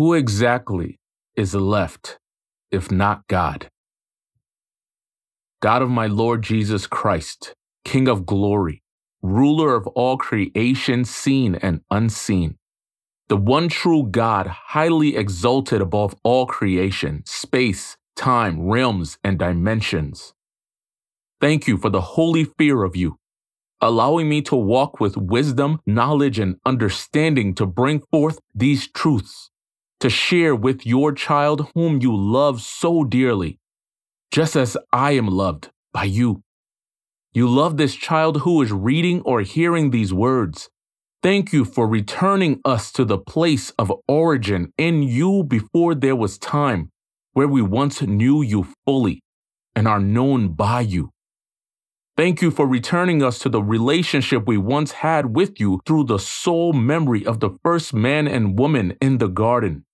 Who exactly is the left if not God? God of my Lord Jesus Christ, King of glory, ruler of all creation seen and unseen, the one true God, highly exalted above all creation, space, time, realms, and dimensions. Thank you for the holy fear of you, allowing me to walk with wisdom, knowledge, and understanding to bring forth these truths, to share with your child whom you love so dearly, just as I am loved by you. You love this child who is reading or hearing these words, Thank you for returning us to the place of origin in you before there was time, where we once knew you fully and are known by you. Thank you for returning us to the relationship we once had with you through the sole memory of the first man and woman in the garden.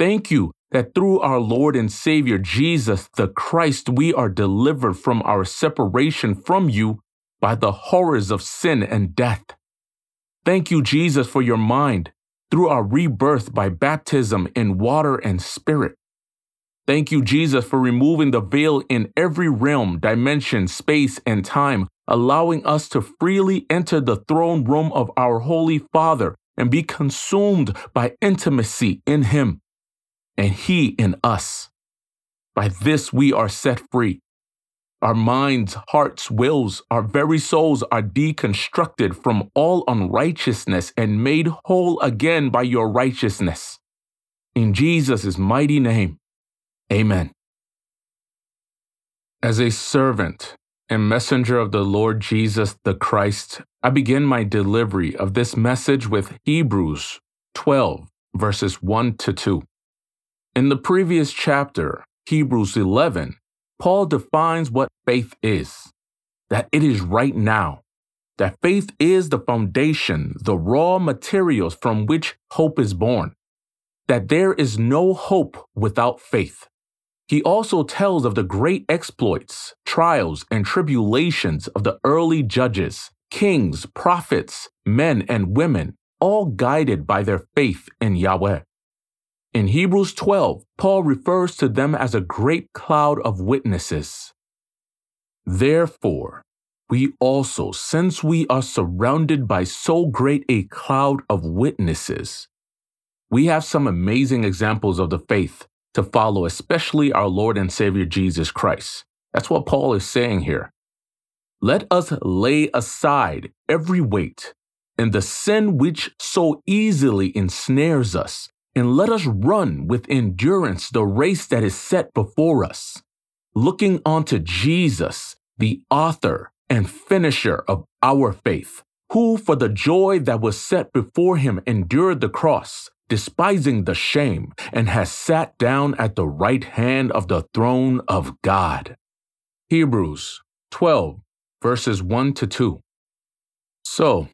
Thank you that through our Lord and Savior Jesus the Christ, we are delivered from our separation from you by the horrors of sin and death. Thank you, Jesus, for your mind through our rebirth by baptism in water and spirit. Thank you, Jesus, for removing the veil in every realm, dimension, space, and time, allowing us to freely enter the throne room of our Holy Father and be consumed by intimacy in Him and He in us. By this we are set free. Our minds, hearts, wills, our very souls are deconstructed from all unrighteousness and made whole again by your righteousness. In Jesus' mighty name, amen. As a servant and messenger of the Lord Jesus the Christ, I begin my delivery of this message with Hebrews 12, verses 1 to 2. In the previous chapter, Hebrews 11, Paul defines what faith is that it is right now, that faith is the foundation, the raw materials from which hope is born, that there is no hope without faith. He also tells of the great exploits, trials, and tribulations of the early judges, kings, prophets, men, and women, all guided by their faith in Yahweh. In Hebrews 12, Paul refers to them as a great cloud of witnesses. Therefore, we also, since we are surrounded by so great a cloud of witnesses, we have some amazing examples of the faith to follow, especially our Lord and Savior Jesus Christ. That's what Paul is saying here. Let us lay aside every weight and the sin which so easily ensnares us and let us run with endurance the race that is set before us, looking unto Jesus, the author and finisher of our faith, who for the joy that was set before him endured the cross, despising the shame, and has sat down at the right hand of the throne of God. Hebrews 12, verses 1 to 2. So,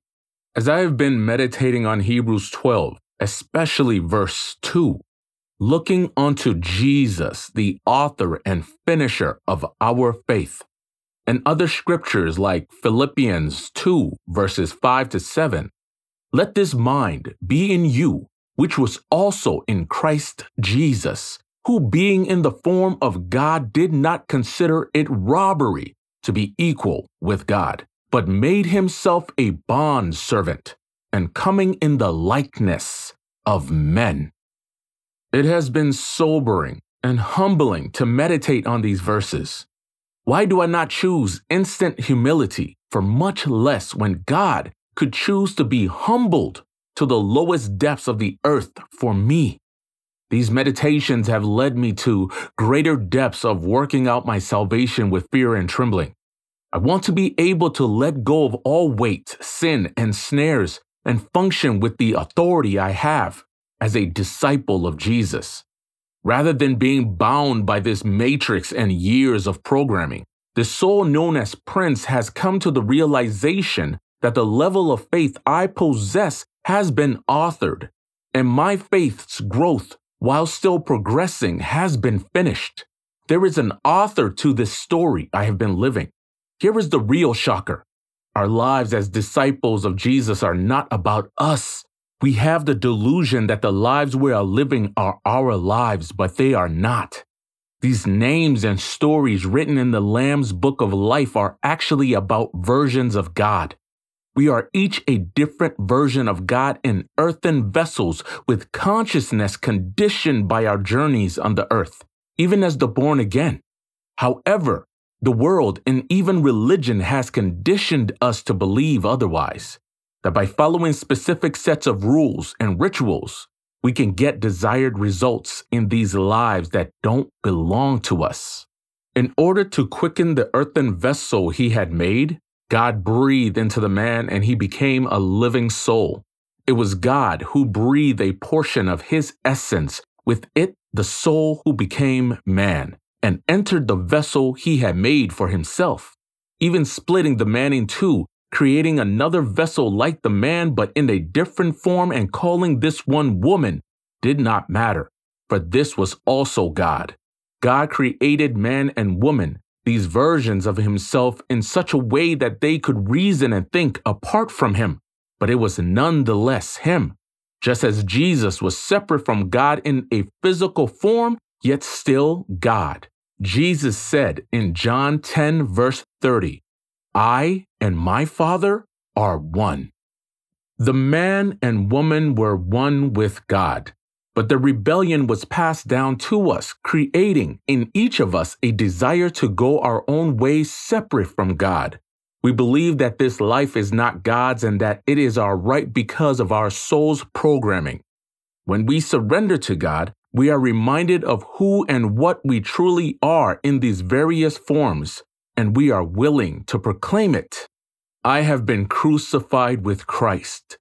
as I have been meditating on Hebrews 12, especially verse 2, looking unto Jesus, the author and finisher of our faith, and other scriptures like Philippians 2, verses 5 to 7. Let this mind be in you, which was also in Christ Jesus, who being in the form of God did not consider it robbery to be equal with God, but made himself a bond servant and coming in the likeness of men. It has been sobering and humbling to meditate on these verses. Why do I not choose instant humility for much less when God could choose to be humbled to the lowest depths of the earth for me? These meditations have led me to greater depths of working out my salvation with fear and trembling. I want to be able to let go of all weight, sin, and snares and function with the authority I have as a disciple of Jesus. Rather than being bound by this matrix and years of programming, the soul known as Prince has come to the realization that the level of faith I possess has been authored, and my faith's growth, while still progressing, has been finished. There is an author to this story I have been living. Here is the real shocker our lives as disciples of Jesus are not about us, We have the delusion that the lives we are living are our lives, but they are not. These names and stories written in the Lamb's Book of Life are actually about versions of God. We are each a different version of God in earthen vessels with consciousness conditioned by our journeys on the earth, even as the born again. However, the world and even religion has conditioned us to believe otherwise that by following specific sets of rules and rituals, we can get desired results in these lives that don't belong to us. In order to quicken the earthen vessel he had made, God breathed into the man and he became a living soul. It was God who breathed a portion of his essence, with it, the soul who became man, and entered the vessel he had made for himself, even splitting the man in two creating another vessel like the man but in a different form and calling this one woman did not matter, for this was also God. God created man and woman, these versions of himself, in such a way that they could reason and think apart from him, but it was nonetheless him. Just as Jesus was separate from God in a physical form, yet still God. Jesus said in John 10, verse 30, I and my Father are one. The man and woman were one with God, but the rebellion was passed down to us, creating in each of us a desire to go our own ways separate from God. We believe that this life is not God's and that it is our right because of our soul's programming. When we surrender to God, we are reminded of who and what we truly are in these various forms and we are willing to proclaim it. I have been crucified with Christ.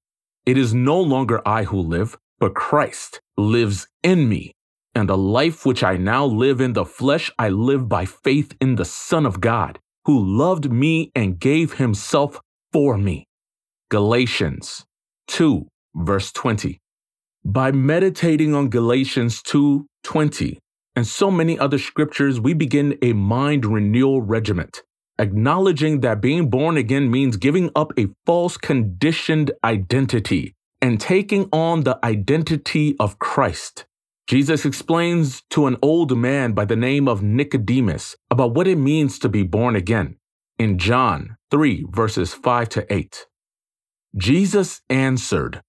It is no longer I who live, but Christ lives in me. And the life which I now live in the flesh, I live by faith in the Son of God, who loved me and gave himself for me. Galatians 2, verse 20. By meditating on Galatians 2 20, and so many other scriptures, we begin a mind renewal regiment, acknowledging that being born again means giving up a false conditioned identity and taking on the identity of Christ. Jesus explains to an old man by the name of Nicodemus about what it means to be born again in John 3, verses 5 to 8. Jesus answered,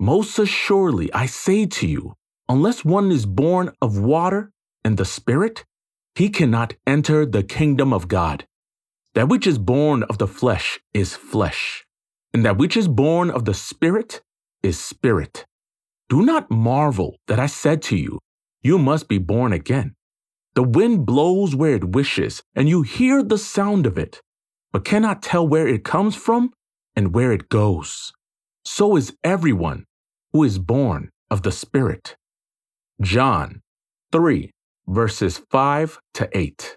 Most assuredly, I say to you, unless one is born of water and the Spirit, he cannot enter the kingdom of God. That which is born of the flesh is flesh, and that which is born of the Spirit is spirit. Do not marvel that I said to you, You must be born again. The wind blows where it wishes, and you hear the sound of it, but cannot tell where it comes from and where it goes. So is everyone who is born of the Spirit. John 3, verses 5 to 8.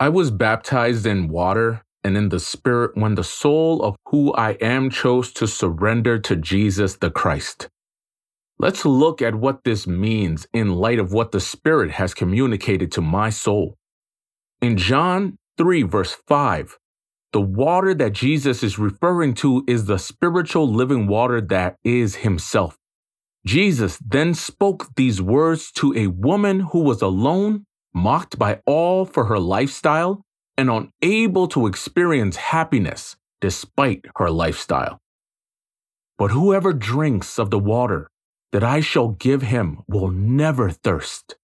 I was baptized in water and in the Spirit when the soul of who I am chose to surrender to Jesus the Christ. Let's look at what this means in light of what the Spirit has communicated to my soul. In John 3, verse 5, the water that Jesus is referring to is the spiritual living water that is Himself. Jesus then spoke these words to a woman who was alone, mocked by all for her lifestyle, and unable to experience happiness despite her lifestyle. But whoever drinks of the water that I shall give him will never thirst.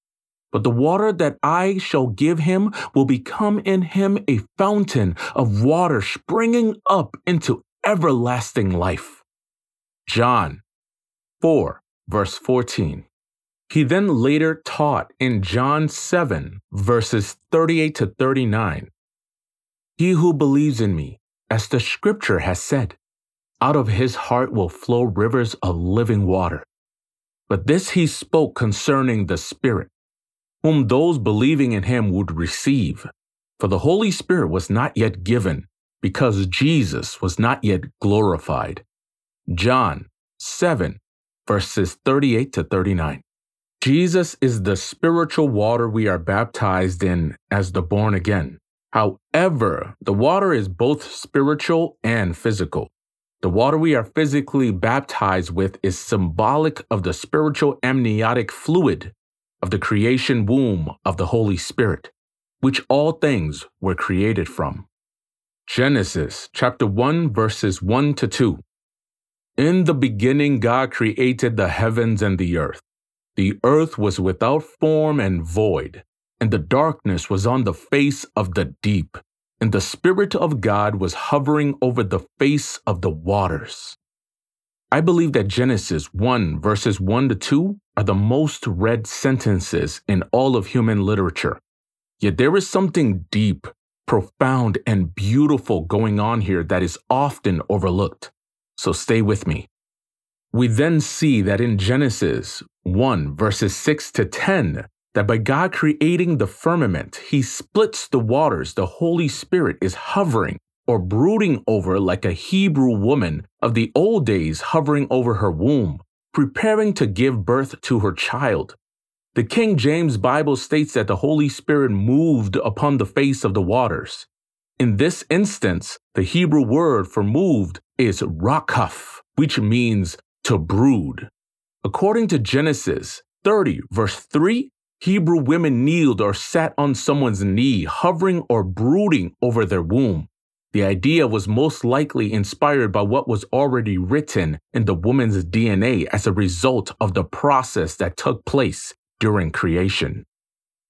But the water that I shall give him will become in him a fountain of water springing up into everlasting life. John 4 verse 14. He then later taught in John 7, verses 38 to 39 He who believes in me, as the scripture has said, out of his heart will flow rivers of living water. But this he spoke concerning the Spirit, whom those believing in him would receive. For the Holy Spirit was not yet given, because Jesus was not yet glorified. John 7, verses 38 to 39. Jesus is the spiritual water we are baptized in as the born again. However, the water is both spiritual and physical. The water we are physically baptized with is symbolic of the spiritual amniotic fluid of the creation womb of the Holy Spirit, which all things were created from. Genesis chapter 1 verses 1 to 2. In the beginning God created the heavens and the earth. The earth was without form and void, and the darkness was on the face of the deep and the Spirit of God was hovering over the face of the waters. I believe that Genesis 1 verses 1 to 2 are the most read sentences in all of human literature. Yet there is something deep, profound, and beautiful going on here that is often overlooked. So stay with me. We then see that in Genesis 1 verses 6 to 10, that by God creating the firmament, He splits the waters the Holy Spirit is hovering or brooding over like a Hebrew woman of the old days hovering over her womb, preparing to give birth to her child. The King James Bible states that the Holy Spirit moved upon the face of the waters. In this instance, the Hebrew word for moved is rakaf, which means to brood. According to Genesis 30, verse 3, Hebrew women kneeled or sat on someone's knee, hovering or brooding over their womb. The idea was most likely inspired by what was already written in the woman's DNA as a result of the process that took place during creation.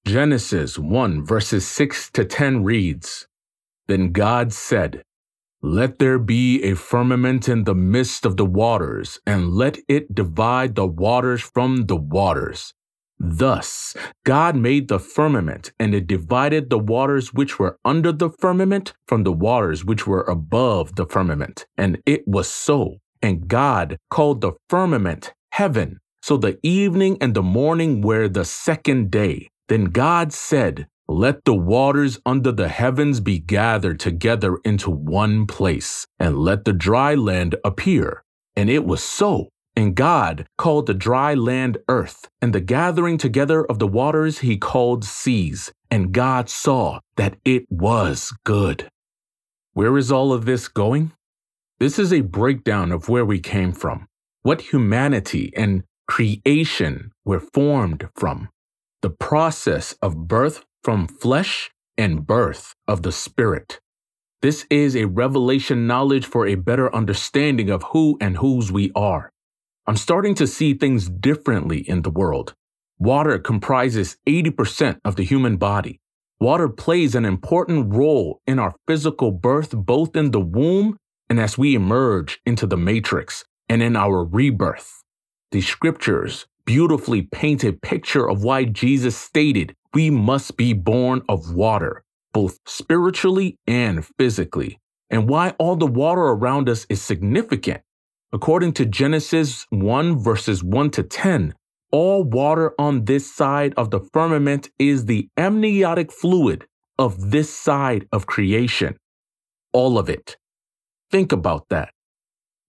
Genesis 1 verses 6 to 10 reads, Then God said, Let there be a firmament in the midst of the waters, and let it divide the waters from the waters. Thus, God made the firmament, and it divided the waters which were under the firmament from the waters which were above the firmament. And it was so. And God called the firmament heaven. So the evening and the morning were the second day. Then God said, Let the waters under the heavens be gathered together into one place, and let the dry land appear. And it was so. And God called the dry land earth, and the gathering together of the waters he called seas. And God saw that it was good. Where is all of this going? This is a breakdown of where we came from, what humanity and creation were formed from, the process of birth from flesh and birth of the spirit. This is a revelation knowledge for a better understanding of who and whose we are. I'm starting to see things differently in the world. Water comprises 80% of the human body. Water plays an important role in our physical birth, both in the womb and as we emerge into the matrix and in our rebirth. The scriptures beautifully paint a picture of why Jesus stated we must be born of water, both spiritually and physically, and why all the water around us is significant According to Genesis 1 verses 1 to 10, all water on this side of the firmament is the amniotic fluid of this side of creation. All of it. Think about that.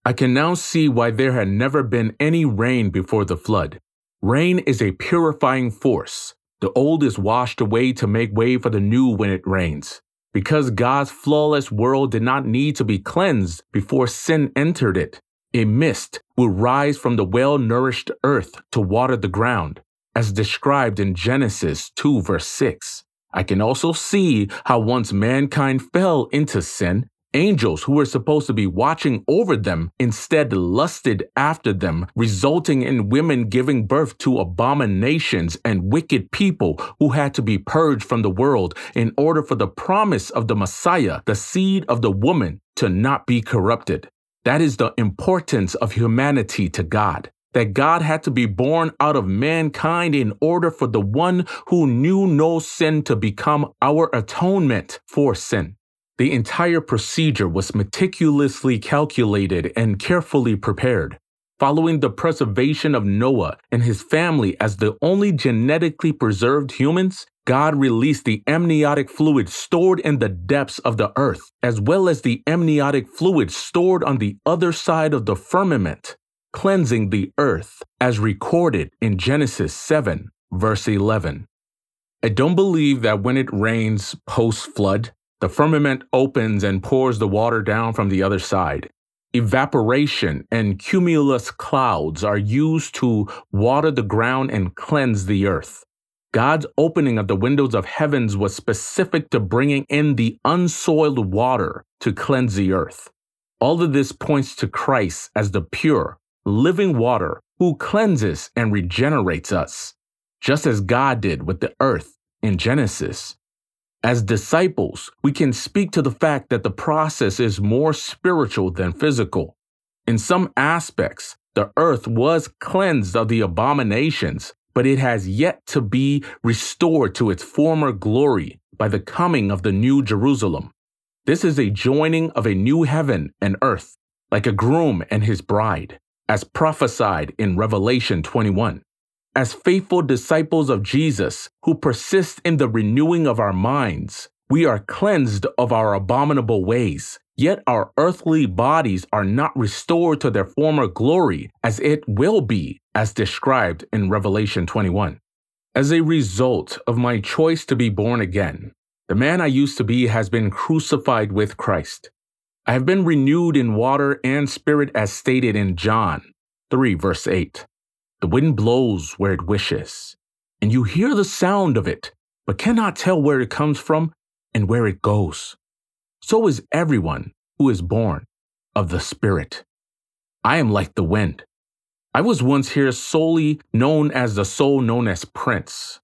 I can now see why there had never been any rain before the flood. Rain is a purifying force. The old is washed away to make way for the new when it rains. Because God's flawless world did not need to be cleansed before sin entered it, a mist will rise from the well nourished earth to water the ground, as described in Genesis 2, verse 6. I can also see how once mankind fell into sin, angels who were supposed to be watching over them instead lusted after them, resulting in women giving birth to abominations and wicked people who had to be purged from the world in order for the promise of the Messiah, the seed of the woman, to not be corrupted. That is the importance of humanity to God. That God had to be born out of mankind in order for the one who knew no sin to become our atonement for sin. The entire procedure was meticulously calculated and carefully prepared. Following the preservation of Noah and his family as the only genetically preserved humans, God released the amniotic fluid stored in the depths of the earth, as well as the amniotic fluid stored on the other side of the firmament, cleansing the earth, as recorded in Genesis 7, verse 11. I don't believe that when it rains post flood, the firmament opens and pours the water down from the other side. evaporation, and cumulus clouds are used to water the ground and cleanse the earth. God's opening of the windows of heavens was specific to bringing in the unsoiled water to cleanse the earth. All of this points to Christ as the pure, living water who cleanses and regenerates us, just as God did with the earth in Genesis. As disciples, we can speak to the fact that the process is more spiritual than physical. In some aspects, the earth was cleansed of the abominations but it has yet to be restored to its former glory by the coming of the new Jerusalem. This is a joining of a new heaven and earth, like a groom and his bride, as prophesied in Revelation 21. As faithful disciples of Jesus who persist in the renewing of our minds, we are cleansed of our abominable ways Yet our earthly bodies are not restored to their former glory as it will be, as described in Revelation 21. As a result of my choice to be born again, the man I used to be has been crucified with Christ. I have been renewed in water and spirit as stated in John 3, verse 8. The wind blows where it wishes, and you hear the sound of it, but cannot tell where it comes from and where it goes so is everyone who is born of the Spirit. I am like the wind. I was once here solely known as the soul known as Prince.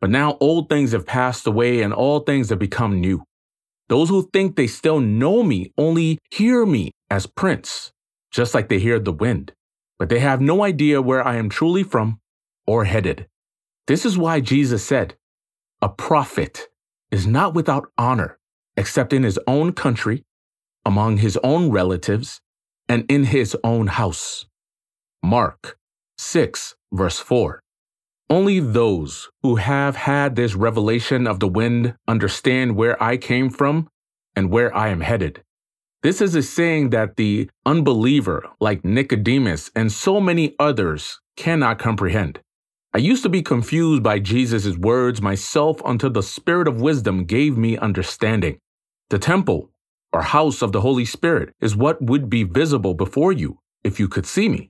But now old things have passed away and all things have become new. Those who think they still know me only hear me as Prince, just like they hear the wind, but they have no idea where I am truly from or headed. This is why Jesus said, A prophet is not without honor except in his own country, among his own relatives, and in his own house. Mark 6, verse 4. Only those who have had this revelation of the wind understand where I came from and where I am headed. This is a saying that the unbeliever, like Nicodemus and so many others, cannot comprehend. I used to be confused by Jesus' words myself until the Spirit of wisdom gave me understanding. The temple, or house of the Holy Spirit, is what would be visible before you if you could see me.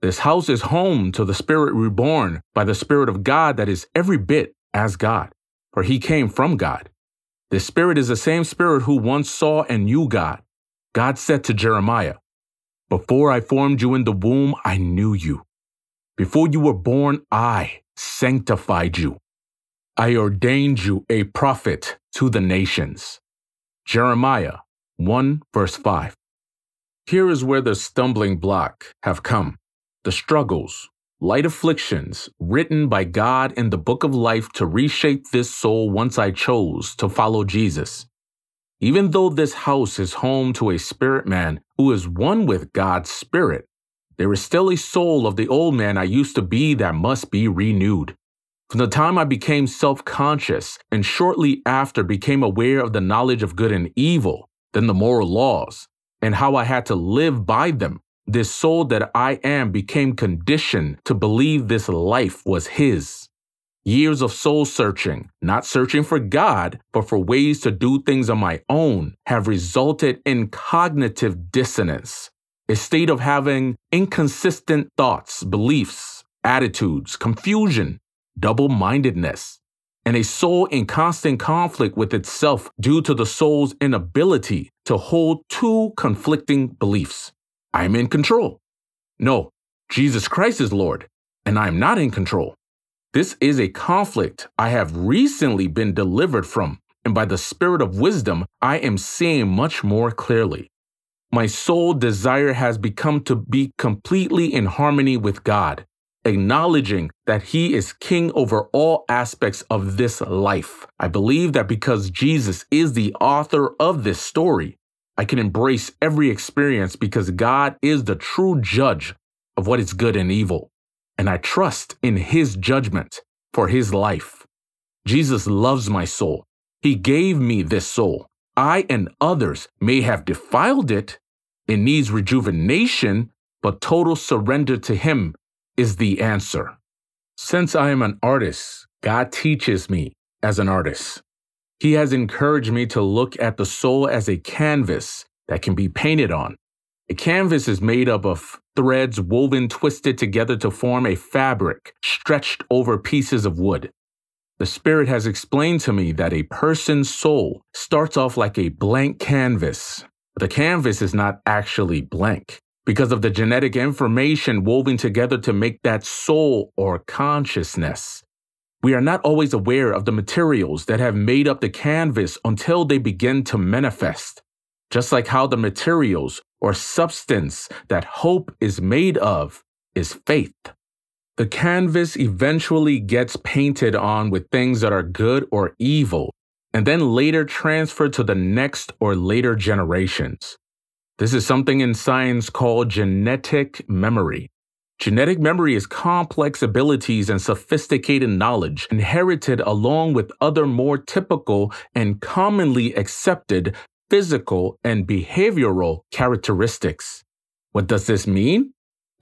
This house is home to the Spirit reborn by the Spirit of God that is every bit as God, for he came from God. This Spirit is the same Spirit who once saw and knew God. God said to Jeremiah, Before I formed you in the womb, I knew you. Before you were born, I sanctified you. I ordained you a prophet to the nations. Jeremiah 1 verse 5. Here is where the stumbling block have come. The struggles, light afflictions written by God in the book of life to reshape this soul once I chose to follow Jesus. Even though this house is home to a spirit man who is one with God's spirit, there is still a soul of the old man I used to be that must be renewed. From the time I became self conscious and shortly after became aware of the knowledge of good and evil, then the moral laws, and how I had to live by them, this soul that I am became conditioned to believe this life was His. Years of soul searching, not searching for God, but for ways to do things on my own, have resulted in cognitive dissonance, a state of having inconsistent thoughts, beliefs, attitudes, confusion, double mindedness, and a soul in constant conflict with itself due to the soul's inability to hold two conflicting beliefs. I am in control. No, Jesus Christ is Lord, and I am not in control. This is a conflict I have recently been delivered from, and by the Spirit of wisdom, I am seeing much more clearly. My sole desire has become to be completely in harmony with God, acknowledging that he is king over all aspects of this life. I believe that because Jesus is the author of this story, I can embrace every experience because God is the true judge of what is good and evil. And I trust in his judgment for his life. Jesus loves my soul. He gave me this soul. I and others may have defiled it. It needs rejuvenation, but total surrender to him is the answer. Since I am an artist, God teaches me as an artist. He has encouraged me to look at the soul as a canvas that can be painted on. A canvas is made up of threads woven twisted together to form a fabric stretched over pieces of wood. The Spirit has explained to me that a person's soul starts off like a blank canvas. The canvas is not actually blank because of the genetic information woven together to make that soul or consciousness. We are not always aware of the materials that have made up the canvas until they begin to manifest. Just like how the materials or substance that hope is made of is faith. The canvas eventually gets painted on with things that are good or evil, and then later transferred to the next or later generations. This is something in science called genetic memory. Genetic memory is complex abilities and sophisticated knowledge inherited along with other more typical and commonly accepted physical and behavioral characteristics. What does this mean?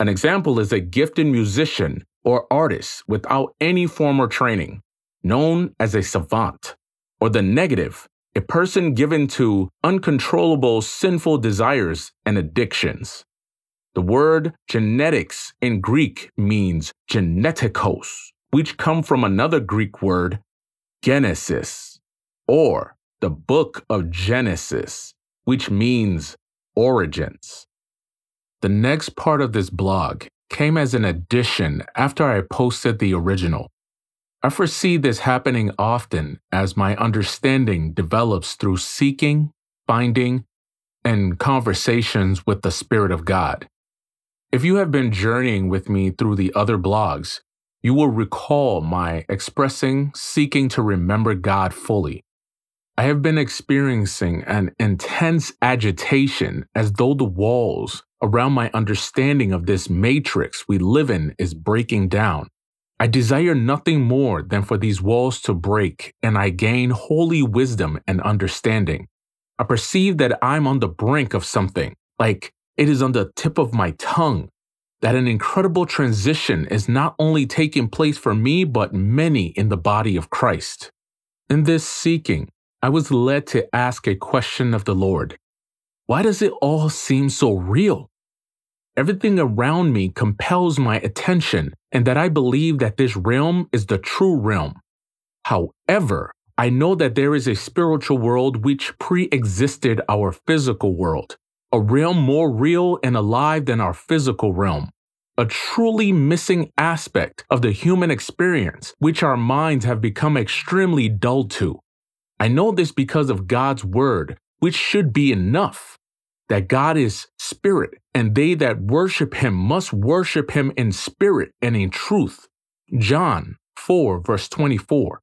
An example is a gifted musician or artist without any formal training, known as a savant. Or the negative, a person given to uncontrollable sinful desires and addictions. The word genetics in Greek means genetikos, which come from another Greek word, genesis, or the book of Genesis, which means origins. The next part of this blog came as an addition after I posted the original. I foresee this happening often as my understanding develops through seeking, finding, and conversations with the Spirit of God. If you have been journeying with me through the other blogs, you will recall my expressing seeking to remember God fully. I have been experiencing an intense agitation as though the walls around my understanding of this matrix we live in is breaking down. I desire nothing more than for these walls to break and I gain holy wisdom and understanding. I perceive that I'm on the brink of something, like it is on the tip of my tongue that an incredible transition is not only taking place for me, but many in the body of Christ. In this seeking, I was led to ask a question of the Lord Why does it all seem so real? Everything around me compels my attention, and that I believe that this realm is the true realm. However, I know that there is a spiritual world which pre existed our physical world a realm more real and alive than our physical realm, a truly missing aspect of the human experience, which our minds have become extremely dull to. I know this because of God's word, which should be enough that God is spirit, and they that worship him must worship him in spirit and in truth. John 4, verse 24.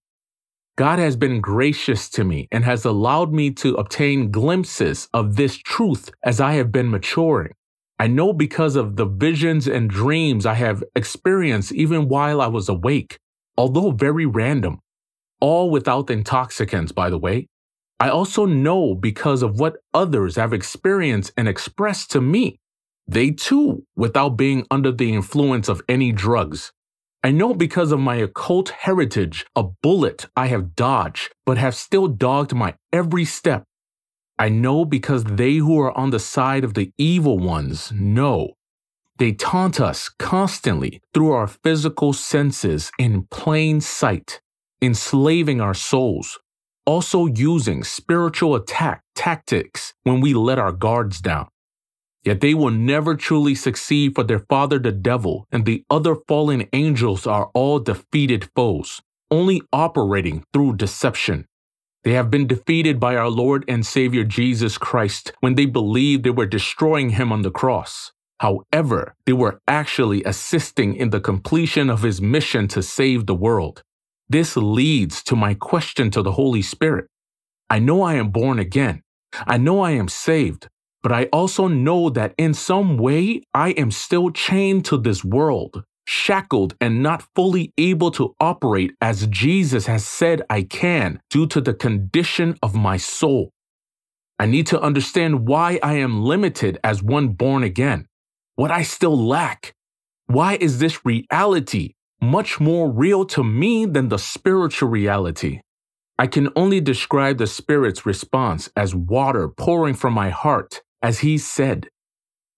God has been gracious to me and has allowed me to obtain glimpses of this truth as I have been maturing. I know because of the visions and dreams I have experienced even while I was awake, although very random, all without intoxicants, by the way. I also know because of what others have experienced and expressed to me. They too, without being under the influence of any drugs, I know because of my occult heritage a bullet I have dodged, but have still dogged my every step. I know because they who are on the side of the evil ones know. They taunt us constantly through our physical senses in plain sight, enslaving our souls, also using spiritual attack tactics when we let our guards down. Yet they will never truly succeed, for their father, the devil, and the other fallen angels are all defeated foes, only operating through deception. They have been defeated by our Lord and Savior Jesus Christ when they believed they were destroying him on the cross. However, they were actually assisting in the completion of his mission to save the world. This leads to my question to the Holy Spirit. I know I am born again. I know I am saved, but I also know that in some way I am still chained to this world, shackled and not fully able to operate as Jesus has said I can due to the condition of my soul. I need to understand why I am limited as one born again, what I still lack. Why is this reality much more real to me than the spiritual reality? I can only describe the Spirit's response as water pouring from my heart as he said,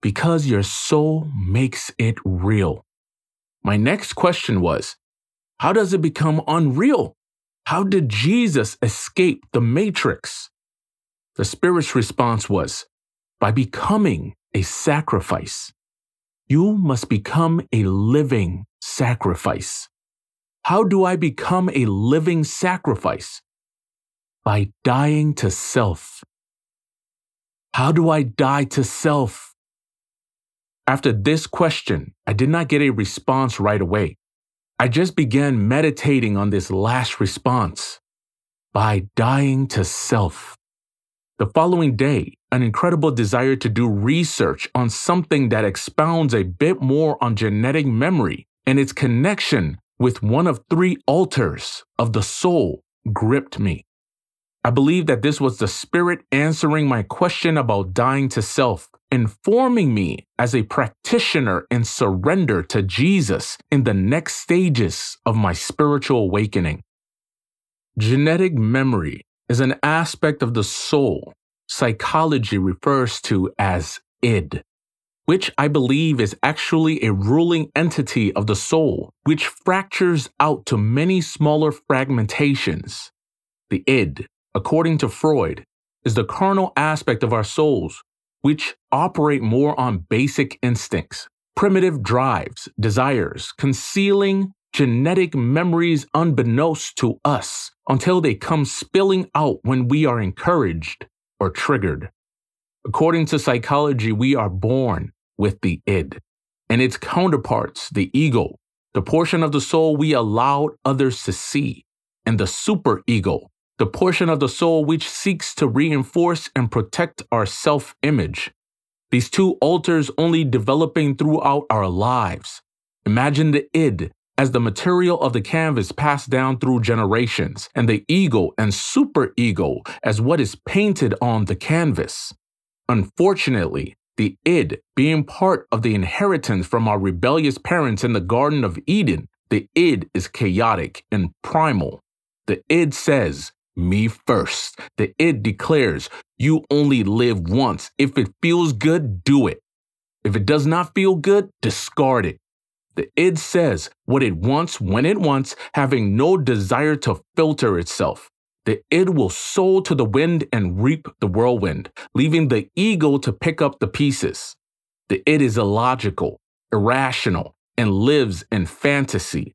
because your soul makes it real. My next question was how does it become unreal? How did Jesus escape the matrix? The Spirit's response was by becoming a sacrifice. You must become a living sacrifice. How do I become a living sacrifice? By dying to self. How do I die to self? After this question, I did not get a response right away. I just began meditating on this last response by dying to self. The following day, an incredible desire to do research on something that expounds a bit more on genetic memory and its connection with one of three altars of the soul gripped me. I believe that this was the spirit answering my question about dying to self, informing me as a practitioner in surrender to Jesus in the next stages of my spiritual awakening. Genetic memory is an aspect of the soul psychology refers to as id, which I believe is actually a ruling entity of the soul, which fractures out to many smaller fragmentations. The id, according to Freud, is the carnal aspect of our souls, which operate more on basic instincts, primitive drives, desires, concealing genetic memories unbeknownst to us until they come spilling out when we are encouraged or triggered. According to psychology, we are born with the id and its counterparts, the ego, the portion of the soul we allowed others to see, and the superego, the portion of the soul which seeks to reinforce and protect our self image. These two altars only developing throughout our lives. Imagine the id as the material of the canvas passed down through generations, and the ego and superego as what is painted on the canvas. Unfortunately, the id being part of the inheritance from our rebellious parents in the Garden of Eden, the id is chaotic and primal. The id says, me first. The id declares, you only live once. If it feels good, do it. If it does not feel good, discard it. The id says what it wants when it wants, having no desire to filter itself. The id will sow to the wind and reap the whirlwind, leaving the ego to pick up the pieces. The id is illogical, irrational, and lives in fantasy.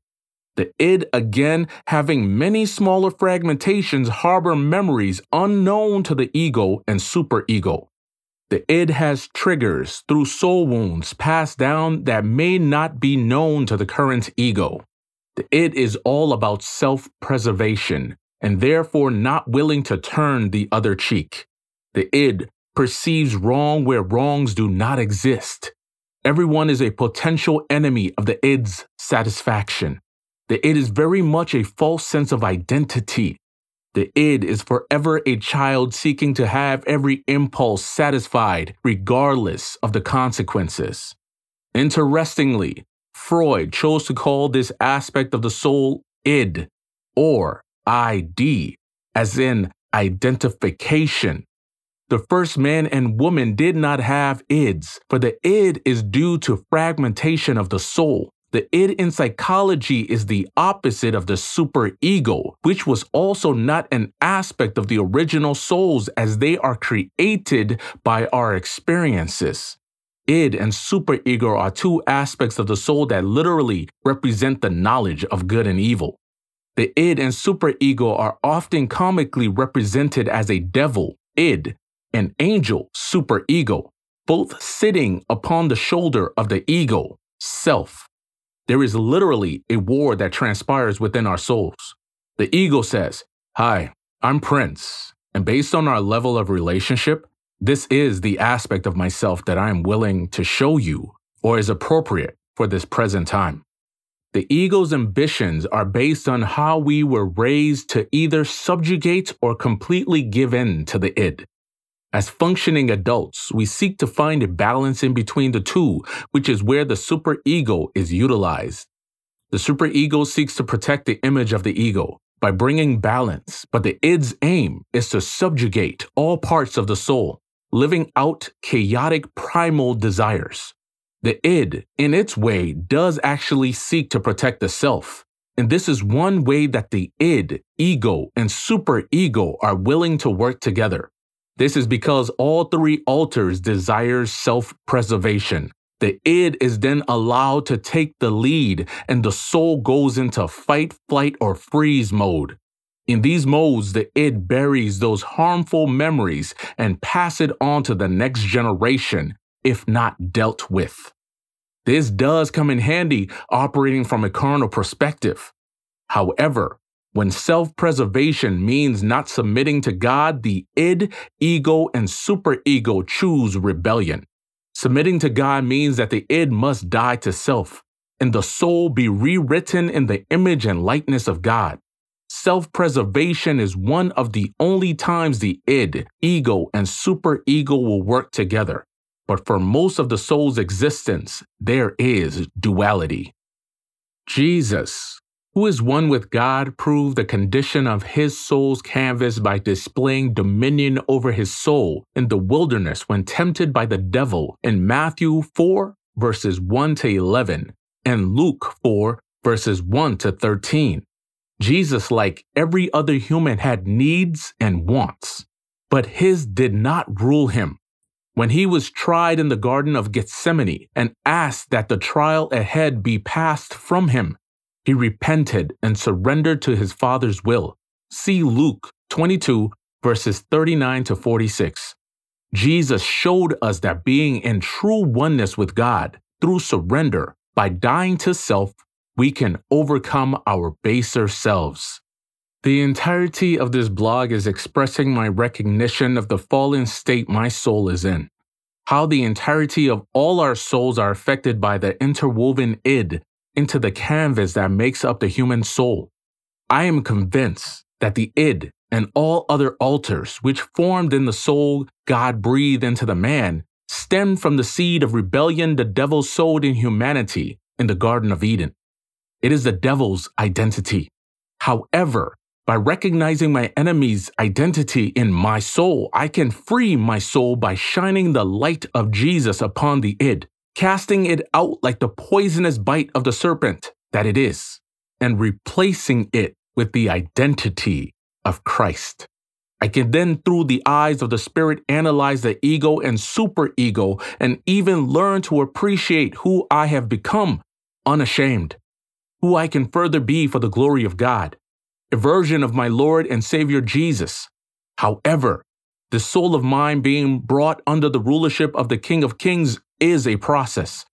The id, again, having many smaller fragmentations, harbor memories unknown to the ego and superego. The id has triggers through soul wounds passed down that may not be known to the current ego. The id is all about self preservation and therefore not willing to turn the other cheek. The id perceives wrong where wrongs do not exist. Everyone is a potential enemy of the id's satisfaction. The id is very much a false sense of identity the id is forever a child seeking to have every impulse satisfied, regardless of the consequences. Interestingly, Freud chose to call this aspect of the soul id, or ID, as in identification. The first man and woman did not have ids, for the id is due to fragmentation of the soul, the id in psychology is the opposite of the superego, which was also not an aspect of the original souls as they are created by our experiences. Id and superego are two aspects of the soul that literally represent the knowledge of good and evil. The id and superego are often comically represented as a devil, id, and angel, superego, both sitting upon the shoulder of the ego, self. There is literally a war that transpires within our souls. The ego says, Hi, I'm Prince, and based on our level of relationship, this is the aspect of myself that I am willing to show you or is appropriate for this present time. The ego's ambitions are based on how we were raised to either subjugate or completely give in to the id. As functioning adults, we seek to find a balance in between the two, which is where the superego is utilized. The superego seeks to protect the image of the ego by bringing balance, but the id's aim is to subjugate all parts of the soul. living out chaotic primal desires. The id, in its way, does actually seek to protect the self. And this is one way that the id, ego, and superego are willing to work together. This is because all three alters desire self preservation. The id is then allowed to take the lead, and the soul goes into fight, flight, or freeze mode. In these modes, the id buries those harmful memories and pass it on to the next generation, if not dealt with. This does come in handy operating from a carnal perspective. However, when self preservation means not submitting to God, the id, ego, and superego choose rebellion. Submitting to God means that the id must die to self and the soul be rewritten in the image and likeness of God. Self preservation is one of the only times the id, ego, and superego will work together. But for most of the soul's existence, there is duality. Jesus, who is one with God, proved the condition of his soul's canvas by displaying dominion over his soul in the wilderness when tempted by the devil in Matthew 4, verses 1 to 11, and Luke 4, verses 1 to 13. Jesus, like every other human, had needs and wants, but his did not rule him. When he was tried in the Garden of Gethsemane and asked that the trial ahead be passed from him, he repented and surrendered to his Father's will. See Luke 22, verses 39 to 46. Jesus showed us that being in true oneness with God through surrender by dying to self we can overcome our baser selves. The entirety of this blog is expressing my recognition of the fallen state my soul is in. How the entirety of all our souls are affected by the interwoven id into the canvas that makes up the human soul. I am convinced that the id and all other alters which formed in the soul God breathed into the man stemmed from the seed of rebellion the devil sowed in humanity in the Garden of Eden. It is the devil's identity. However, by recognizing my enemy's identity in my soul, I can free my soul by shining the light of Jesus upon the id, casting it out like the poisonous bite of the serpent that it is, and replacing it with the identity of Christ. I can then, through the eyes of the Spirit, analyze the ego and superego and even learn to appreciate who I have become unashamed who I can further be for the glory of God, a version of my Lord and Savior Jesus. However, the soul of mine being brought under the rulership of the King of Kings is a process.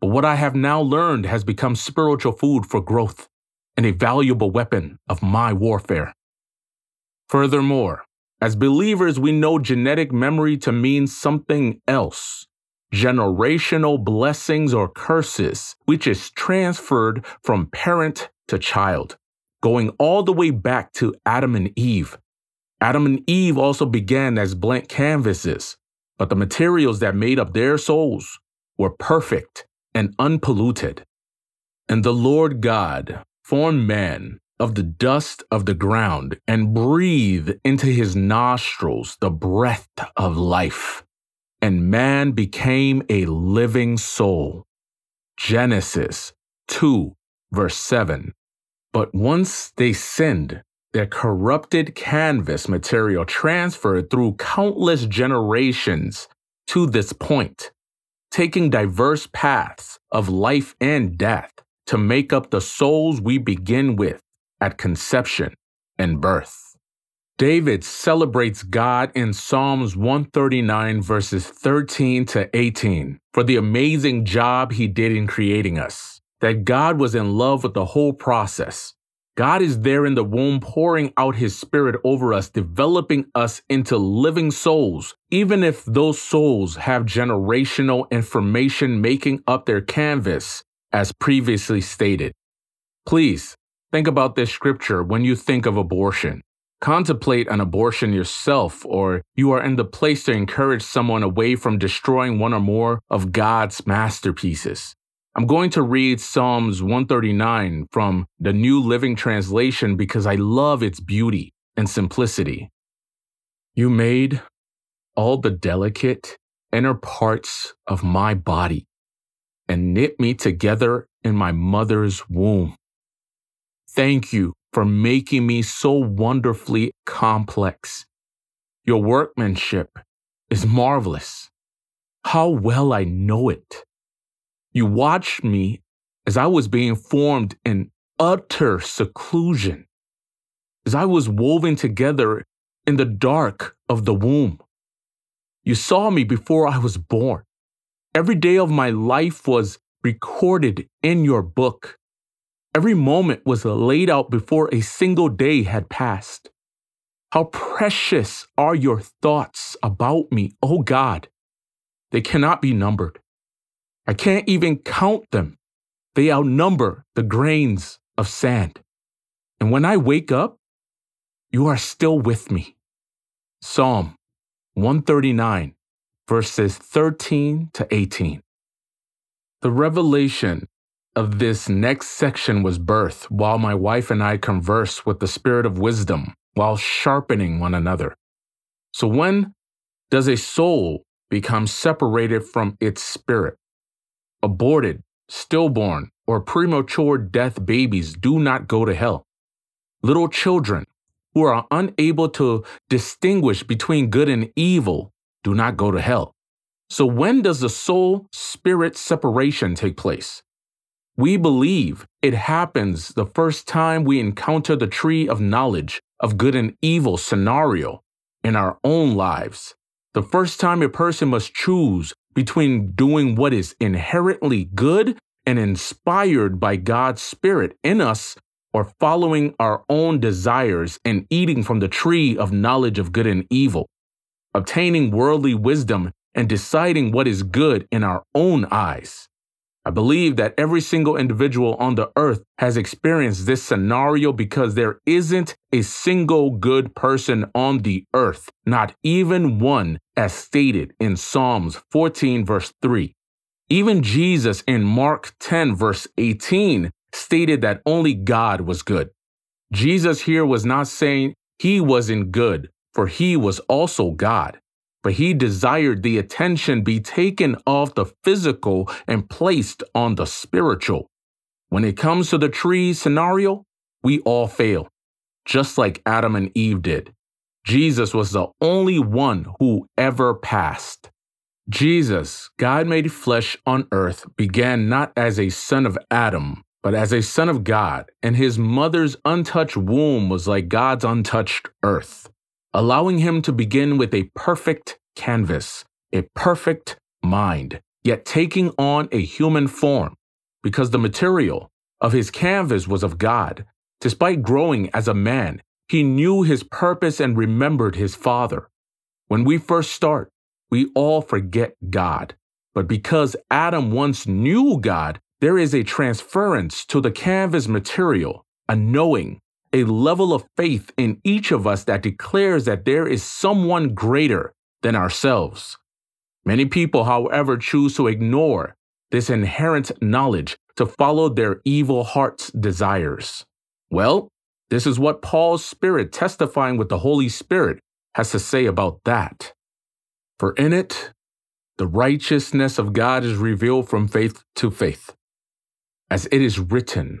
But what I have now learned has become spiritual food for growth and a valuable weapon of my warfare. Furthermore, as believers, we know genetic memory to mean something else generational blessings or curses, which is transferred from parent to child, going all the way back to Adam and Eve. Adam and Eve also began as blank canvases, but the materials that made up their souls were perfect and unpolluted. And the Lord God formed man of the dust of the ground and breathed into his nostrils the breath of life and man became a living soul. Genesis 2, verse 7. But once they sinned, their corrupted canvas material transferred through countless generations to this point, taking diverse paths of life and death to make up the souls we begin with at conception and birth. David celebrates God in Psalms 139, verses 13 to 18, for the amazing job he did in creating us. That God was in love with the whole process. God is there in the womb pouring out his spirit over us, developing us into living souls, even if those souls have generational information making up their canvas, as previously stated. Please think about this scripture when you think of abortion contemplate an abortion yourself, or you are in the place to encourage someone away from destroying one or more of God's masterpieces. I'm going to read Psalms 139 from the New Living Translation because I love its beauty and simplicity. You made all the delicate inner parts of my body and knit me together in my mother's womb. Thank you for making me so wonderfully complex. Your workmanship is marvelous. How well I know it. You watched me as I was being formed in utter seclusion, as I was woven together in the dark of the womb. You saw me before I was born. Every day of my life was recorded in your book. Every moment was laid out before a single day had passed. How precious are your thoughts about me, O oh God. They cannot be numbered. I can't even count them. They outnumber the grains of sand. And when I wake up, you are still with me. Psalm 139, verses 13 to 18. The revelation of this next section was birthed while my wife and I converse with the spirit of wisdom while sharpening one another. So, when does a soul become separated from its spirit? Aborted, stillborn, or premature death babies do not go to hell. Little children who are unable to distinguish between good and evil do not go to hell. So, when does the soul spirit separation take place? We believe it happens the first time we encounter the tree of knowledge of good and evil scenario in our own lives. The first time a person must choose between doing what is inherently good and inspired by God's Spirit in us or following our own desires and eating from the tree of knowledge of good and evil, obtaining worldly wisdom and deciding what is good in our own eyes. I believe that every single individual on the earth has experienced this scenario because there isn't a single good person on the earth, not even one, as stated in Psalms 14, verse 3. Even Jesus in Mark 10, verse 18, stated that only God was good. Jesus here was not saying he wasn't good, for he was also God, but he desired the attention be taken off the physical and placed on the spiritual. When it comes to the tree scenario, we all fail, just like Adam and Eve did. Jesus was the only one who ever passed. Jesus, God made flesh on earth, began not as a son of Adam, but as a son of God, and his mother's untouched womb was like God's untouched earth, allowing him to begin with a perfect canvas, a perfect mind, yet taking on a human form, because the material of his canvas was of God. Despite growing as a man, he knew his purpose and remembered his father. When we first start, we all forget God. But because Adam once knew God, there is a transference to the canvas material, a knowing, a level of faith in each of us that declares that there is someone greater than ourselves. Many people, however, choose to ignore this inherent knowledge to follow their evil heart's desires. Well, this is what Paul's Spirit, testifying with the Holy Spirit, has to say about that. For in it, the righteousness of God is revealed from faith to faith as it is written,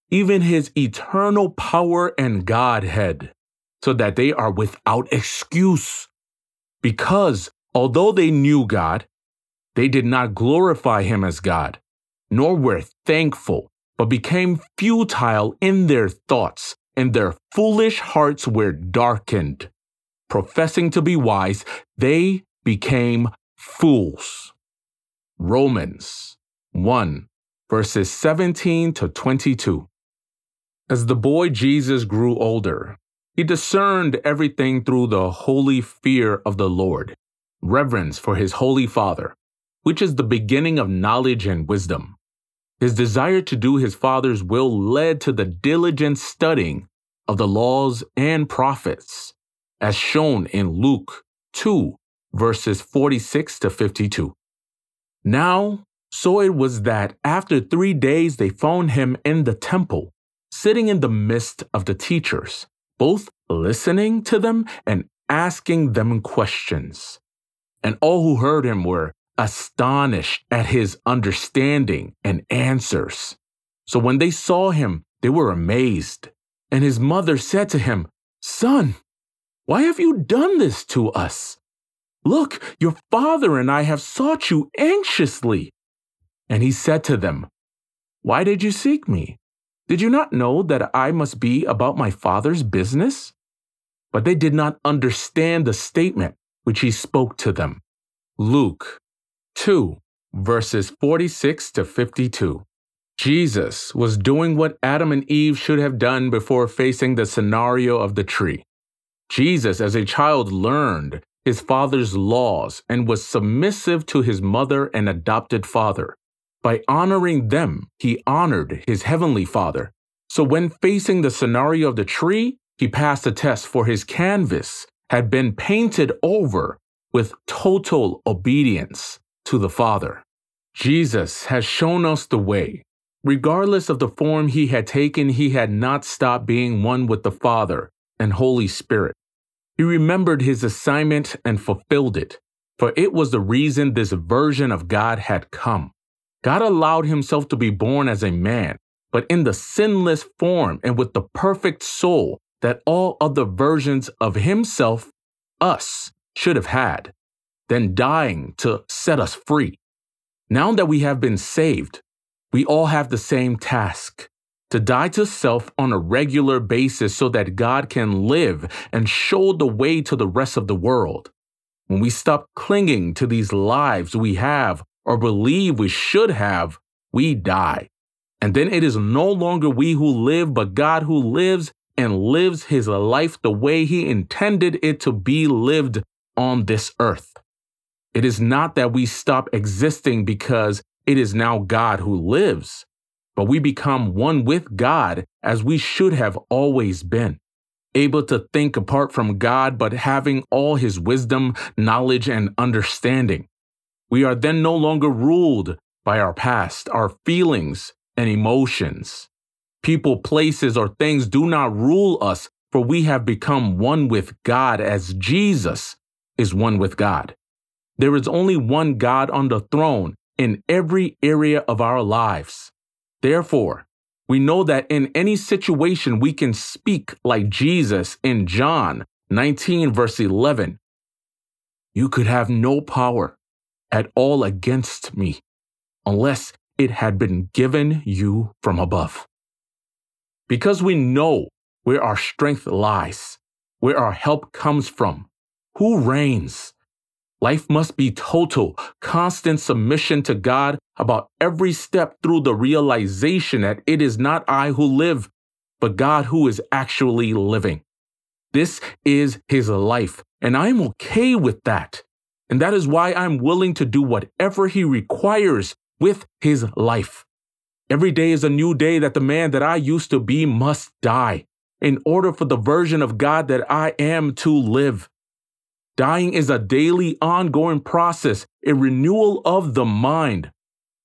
even his eternal power and Godhead, so that they are without excuse. Because although they knew God, they did not glorify him as God, nor were thankful, but became futile in their thoughts, and their foolish hearts were darkened. Professing to be wise, they became fools. Romans 1, verses 17 to 22. As the boy Jesus grew older, he discerned everything through the holy fear of the Lord. reverence for his holy father, which is the beginning of knowledge and wisdom. His desire to do his father's will led to the diligent studying of the laws and prophets, as shown in Luke 2, verses 46 to 52. Now, so it was that after three days they found him in the temple, sitting in the midst of the teachers, both listening to them and asking them questions. And all who heard him were astonished at his understanding and answers. So when they saw him, they were amazed. And his mother said to him, Son, why have you done this to us? Look, your father and I have sought you anxiously. And he said to them, Why did you seek me? Did you not know that I must be about my father's business? But they did not understand the statement which he spoke to them. Luke 2, verses 46 to 52. Jesus was doing what Adam and Eve should have done before facing the scenario of the tree. Jesus, as a child, learned his father's laws and was submissive to his mother and adopted father. By honoring them, he honored his heavenly father. So when facing the scenario of the tree, he passed the test for his canvas had been painted over with total obedience to the Father. Jesus has shown us the way. Regardless of the form he had taken, he had not stopped being one with the Father and Holy Spirit. He remembered his assignment and fulfilled it, for it was the reason this version of God had come. God allowed himself to be born as a man, but in the sinless form and with the perfect soul that all other versions of himself, us, should have had, then dying to set us free. Now that we have been saved, we all have the same task to die to self on a regular basis so that God can live and show the way to the rest of the world. When we stop clinging to these lives we have or believe we should have, we die. And then it is no longer we who live, but God who lives and lives his life the way he intended it to be lived on this earth. It is not that we stop existing because it is now God who lives, but we become one with God as we should have always been. Able to think apart from God, but having all his wisdom, knowledge, and understanding. We are then no longer ruled by our past, our feelings, and emotions. People, places, or things do not rule us, for we have become one with God as Jesus is one with God. There is only one God on the throne in every area of our lives. Therefore, we know that in any situation we can speak like Jesus in John 19, verse 11. You could have no power at all against me unless it had been given you from above. Because we know where our strength lies, where our help comes from, who reigns. Life must be total, constant submission to God about every step through the realization that it is not I who live, but God who is actually living. This is his life, and I'm okay with that. And that is why I'm willing to do whatever he requires with his life. Every day is a new day that the man that I used to be must die in order for the version of God that I am to live. Dying is a daily ongoing process, a renewal of the mind.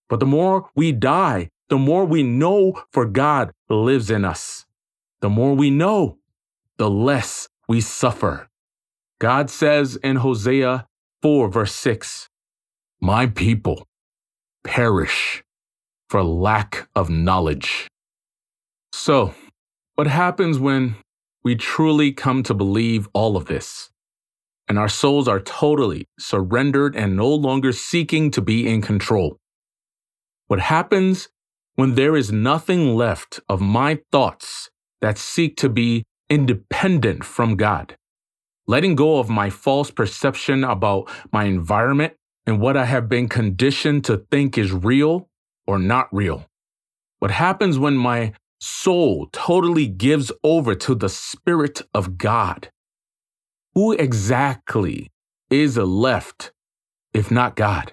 But the more we die, the more we know for God lives in us. The more we know, the less we suffer. God says in Hosea 4, verse 6, My people perish for lack of knowledge. So, what happens when we truly come to believe all of this? And our souls are totally surrendered and no longer seeking to be in control. What happens when there is nothing left of my thoughts that seek to be independent from God? Letting go of my false perception about my environment and what I have been conditioned to think is real or not real. What happens when my soul totally gives over to the Spirit of God? Who exactly is left if not God?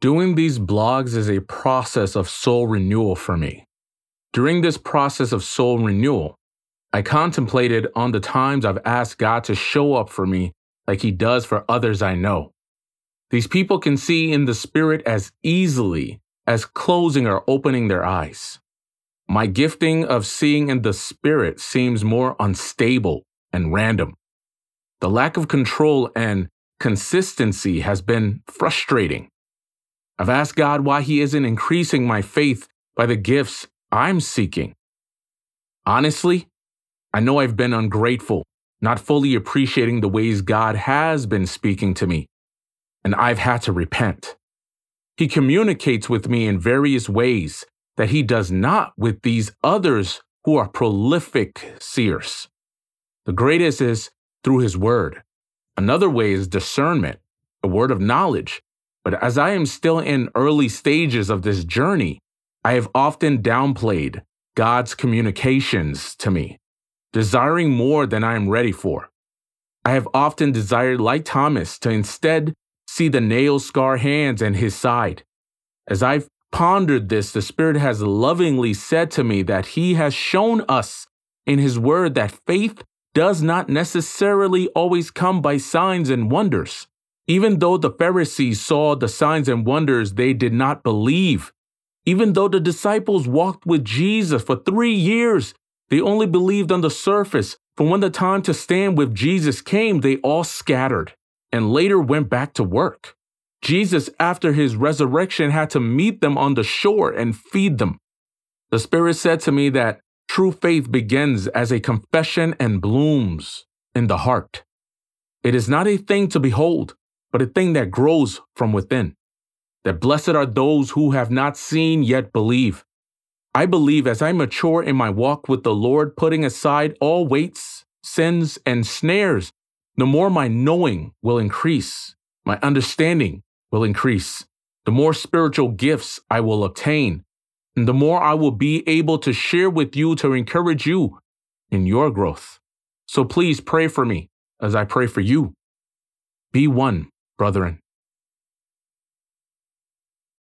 Doing these blogs is a process of soul renewal for me. During this process of soul renewal, I contemplated on the times I've asked God to show up for me like He does for others I know. These people can see in the Spirit as easily as closing or opening their eyes. My gifting of seeing in the Spirit seems more unstable and random. The lack of control and consistency has been frustrating. I've asked God why He isn't increasing my faith by the gifts I'm seeking. Honestly, I know I've been ungrateful, not fully appreciating the ways God has been speaking to me, and I've had to repent. He communicates with me in various ways that He does not with these others who are prolific seers. The greatest is through His Word. Another way is discernment, a word of knowledge. But as I am still in early stages of this journey, I have often downplayed God's communications to me, desiring more than I am ready for. I have often desired, like Thomas, to instead see the nail scar hands and his side. As I've pondered this, the Spirit has lovingly said to me that He has shown us in His Word that faith does not necessarily always come by signs and wonders. Even though the Pharisees saw the signs and wonders, they did not believe. Even though the disciples walked with Jesus for three years, they only believed on the surface. For when the time to stand with Jesus came, they all scattered and later went back to work. Jesus, after his resurrection, had to meet them on the shore and feed them. The Spirit said to me that True faith begins as a confession and blooms in the heart. It is not a thing to behold, but a thing that grows from within. That blessed are those who have not seen yet believe. I believe as I mature in my walk with the Lord, putting aside all weights, sins, and snares, the more my knowing will increase, my understanding will increase, the more spiritual gifts I will obtain, and the more I will be able to share with you to encourage you in your growth. So please pray for me as I pray for you. Be one, brethren.